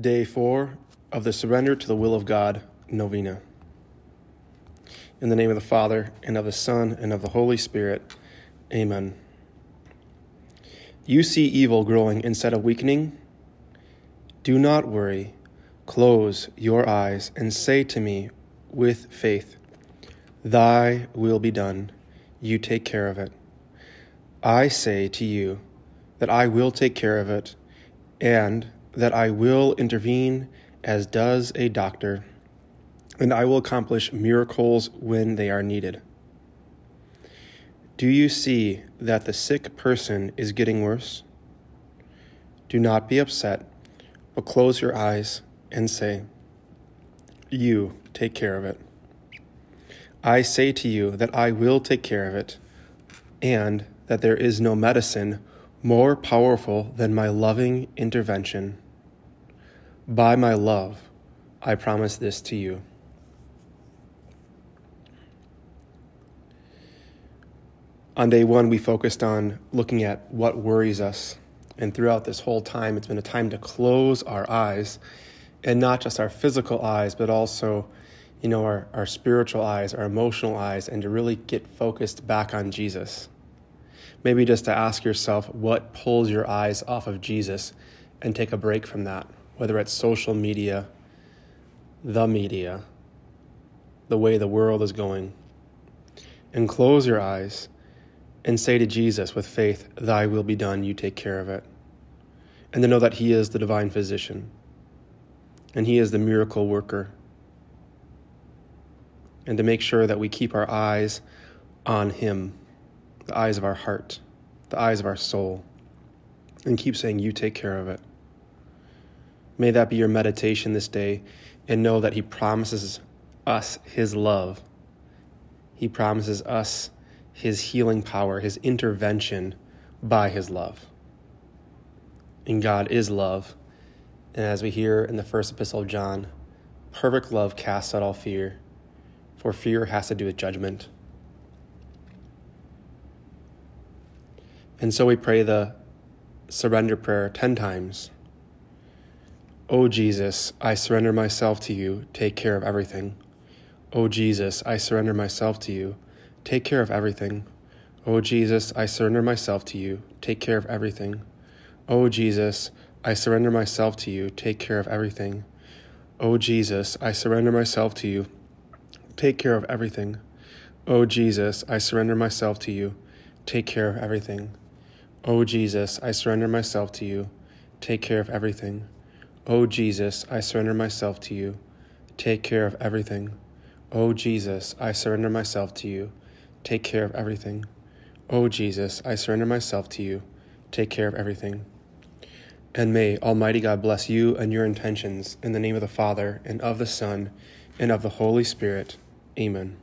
Day 4 of the Surrender to the Will of God Novena. In the name of the Father, and of the Son, and of the Holy Spirit. Amen. You see evil growing instead of weakening? Do not worry. Close your eyes and say to me with faith, Thy will be done. You take care of it. I say to you that I will take care of it, and that I will intervene as does a doctor, and I will accomplish miracles when they are needed. Do you see that the sick person is getting worse? Do not be upset, but close your eyes and say, You take care of it. I say to you that I will take care of it, and that there is no medicine more powerful than my loving intervention. By my love, I promise this to you. On day one, we focused on looking at what worries us. And throughout this whole time, it's been a time to close our eyes and not just our physical eyes, but also, you know, our, our spiritual eyes, our emotional eyes, and to really get focused back on Jesus. Maybe just to ask yourself what pulls your eyes off of Jesus and take a break from that whether it's social media, the media, the way the world is going. And close your eyes and say to Jesus with faith, Thy will be done, you take care of it. And to know that He is the divine physician and He is the miracle worker. And to make sure that we keep our eyes on Him, the eyes of our heart, the eyes of our soul, and keep saying, You take care of it. May that be your meditation this day and know that He promises us His love. He promises us His healing power, His intervention by His love. And God is love. And as we hear in the first epistle of John, perfect love casts out all fear, for fear has to do with judgment. And so we pray the surrender prayer 10 times. O Jesus, I surrender myself to you. Take care of everything. O Jesus, I surrender myself to you. Take care of everything. O Jesus, I surrender myself to you. Take care of everything. O Jesus, I surrender myself to you. Take care of everything. O Jesus, I surrender myself to you. Take care of everything. O Jesus, I surrender myself to you. Take care of everything. O Jesus, I surrender myself to you. Take care of everything. O Jesus, I surrender myself to you. Take care of everything. O Jesus, I surrender myself to you. Take care of everything. O Jesus, I surrender myself to you. Take care of everything. And may Almighty God bless you and your intentions in the name of the Father, and of the Son, and of the Holy Spirit. Amen.